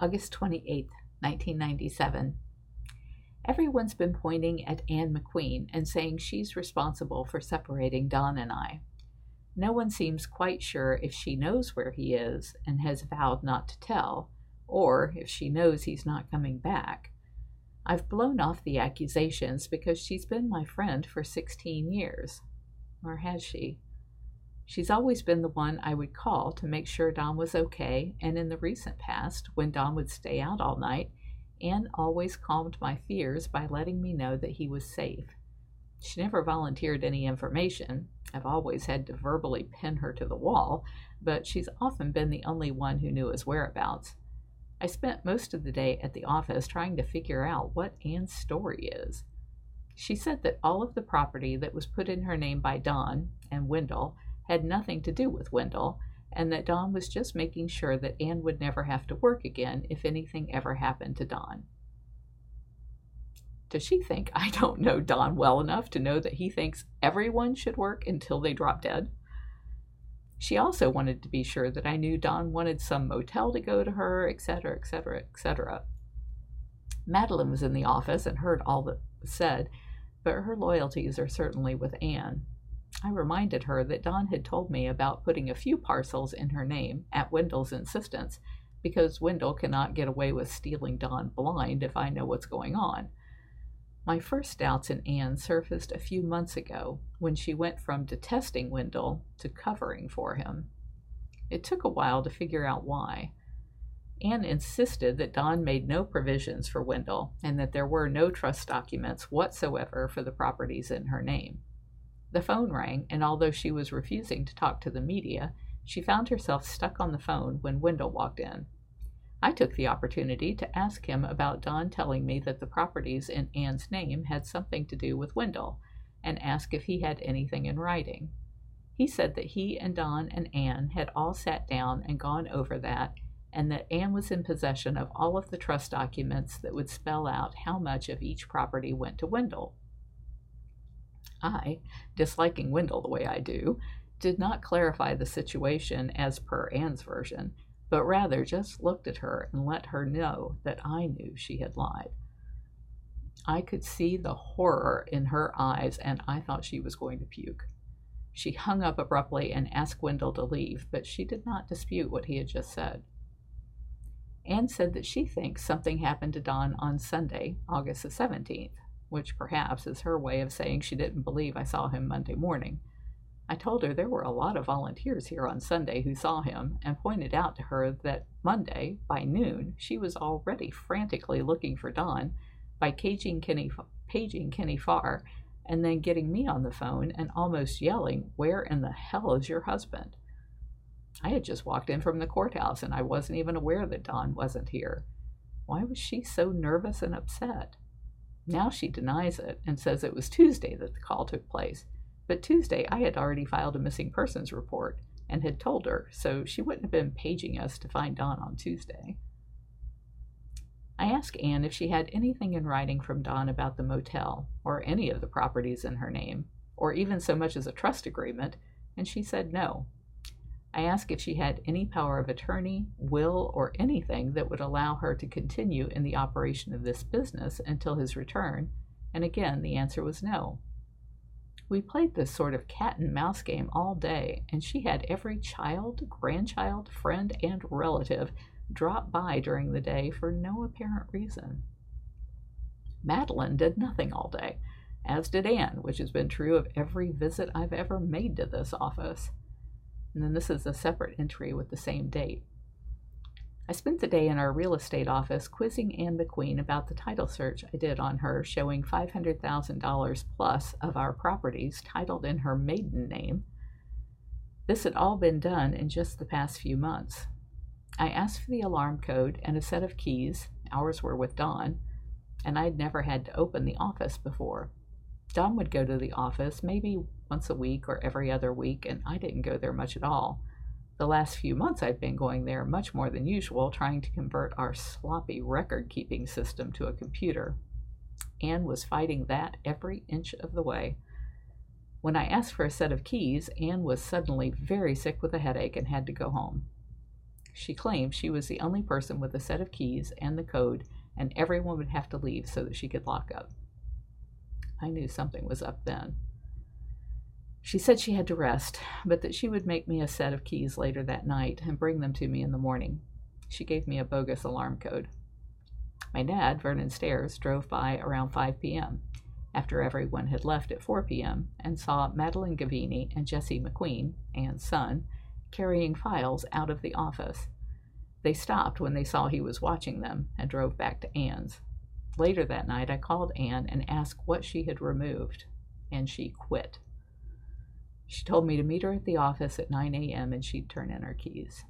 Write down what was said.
August 28, 1997. Everyone's been pointing at Anne McQueen and saying she's responsible for separating Don and I. No one seems quite sure if she knows where he is and has vowed not to tell, or if she knows he's not coming back. I've blown off the accusations because she's been my friend for 16 years. Or has she? She's always been the one I would call to make sure Don was okay, and in the recent past, when Don would stay out all night, Anne always calmed my fears by letting me know that he was safe. She never volunteered any information. I've always had to verbally pin her to the wall, but she's often been the only one who knew his whereabouts. I spent most of the day at the office trying to figure out what Anne's story is. She said that all of the property that was put in her name by Don and Wendell had nothing to do with Wendell, and that Don was just making sure that Anne would never have to work again if anything ever happened to Don. Does she think I don't know Don well enough to know that he thinks everyone should work until they drop dead? She also wanted to be sure that I knew Don wanted some motel to go to her, etc., etc., etc. Madeline was in the office and heard all that was said, but her loyalties are certainly with Anne. I reminded her that Don had told me about putting a few parcels in her name at Wendell's insistence, because Wendell cannot get away with stealing Don blind if I know what's going on. My first doubts in Anne surfaced a few months ago when she went from detesting Wendell to covering for him. It took a while to figure out why. Anne insisted that Don made no provisions for Wendell and that there were no trust documents whatsoever for the properties in her name. The phone rang, and although she was refusing to talk to the media, she found herself stuck on the phone when Wendell walked in. I took the opportunity to ask him about Don telling me that the properties in Anne's name had something to do with Wendell, and ask if he had anything in writing. He said that he and Don and Anne had all sat down and gone over that, and that Anne was in possession of all of the trust documents that would spell out how much of each property went to Wendell. I, disliking Wendell the way I do, did not clarify the situation as per Anne's version but rather just looked at her and let her know that I knew she had lied. I could see the horror in her eyes, and I thought she was going to puke. She hung up abruptly and asked Wendell to leave, but she did not dispute what he had just said. Anne said that she thinks something happened to Don on Sunday, August the 17th, which perhaps is her way of saying she didn't believe I saw him Monday morning. I told her there were a lot of volunteers here on Sunday who saw him and pointed out to her that Monday, by noon, she was already frantically looking for Don by caging Kenny, paging Kenny Farr and then getting me on the phone and almost yelling, Where in the hell is your husband? I had just walked in from the courthouse and I wasn't even aware that Don wasn't here. Why was she so nervous and upset? Now she denies it and says it was Tuesday that the call took place but Tuesday, I had already filed a missing persons report and had told her, so she wouldn't have been paging us to find Don on Tuesday. I asked Anne if she had anything in writing from Don about the motel, or any of the properties in her name, or even so much as a trust agreement, and she said no. I asked if she had any power of attorney, will, or anything that would allow her to continue in the operation of this business until his return, and again the answer was no. We played this sort of cat and mouse game all day, and she had every child, grandchild, friend, and relative drop by during the day for no apparent reason. Madeline did nothing all day, as did Anne, which has been true of every visit I've ever made to this office. And then this is a separate entry with the same date. I spent the day in our real estate office quizzing Anne McQueen about the title search I did on her, showing $500,000 plus of our properties titled in her maiden name. This had all been done in just the past few months. I asked for the alarm code and a set of keys. Ours were with Don, and I'd never had to open the office before. Don would go to the office maybe once a week or every other week, and I didn't go there much at all. The last few months, I've been going there much more than usual, trying to convert our sloppy record keeping system to a computer. Anne was fighting that every inch of the way. When I asked for a set of keys, Anne was suddenly very sick with a headache and had to go home. She claimed she was the only person with a set of keys and the code, and everyone would have to leave so that she could lock up. I knew something was up then. She said she had to rest, but that she would make me a set of keys later that night and bring them to me in the morning. She gave me a bogus alarm code. My dad, Vernon Stairs, drove by around 5 p.m. after everyone had left at 4 p.m. and saw Madeline Gavini and Jesse McQueen, Anne's son, carrying files out of the office. They stopped when they saw he was watching them and drove back to Anne's. Later that night, I called Ann and asked what she had removed, and she quit. She told me to meet her at the office at 9 a.m. and she'd turn in her keys.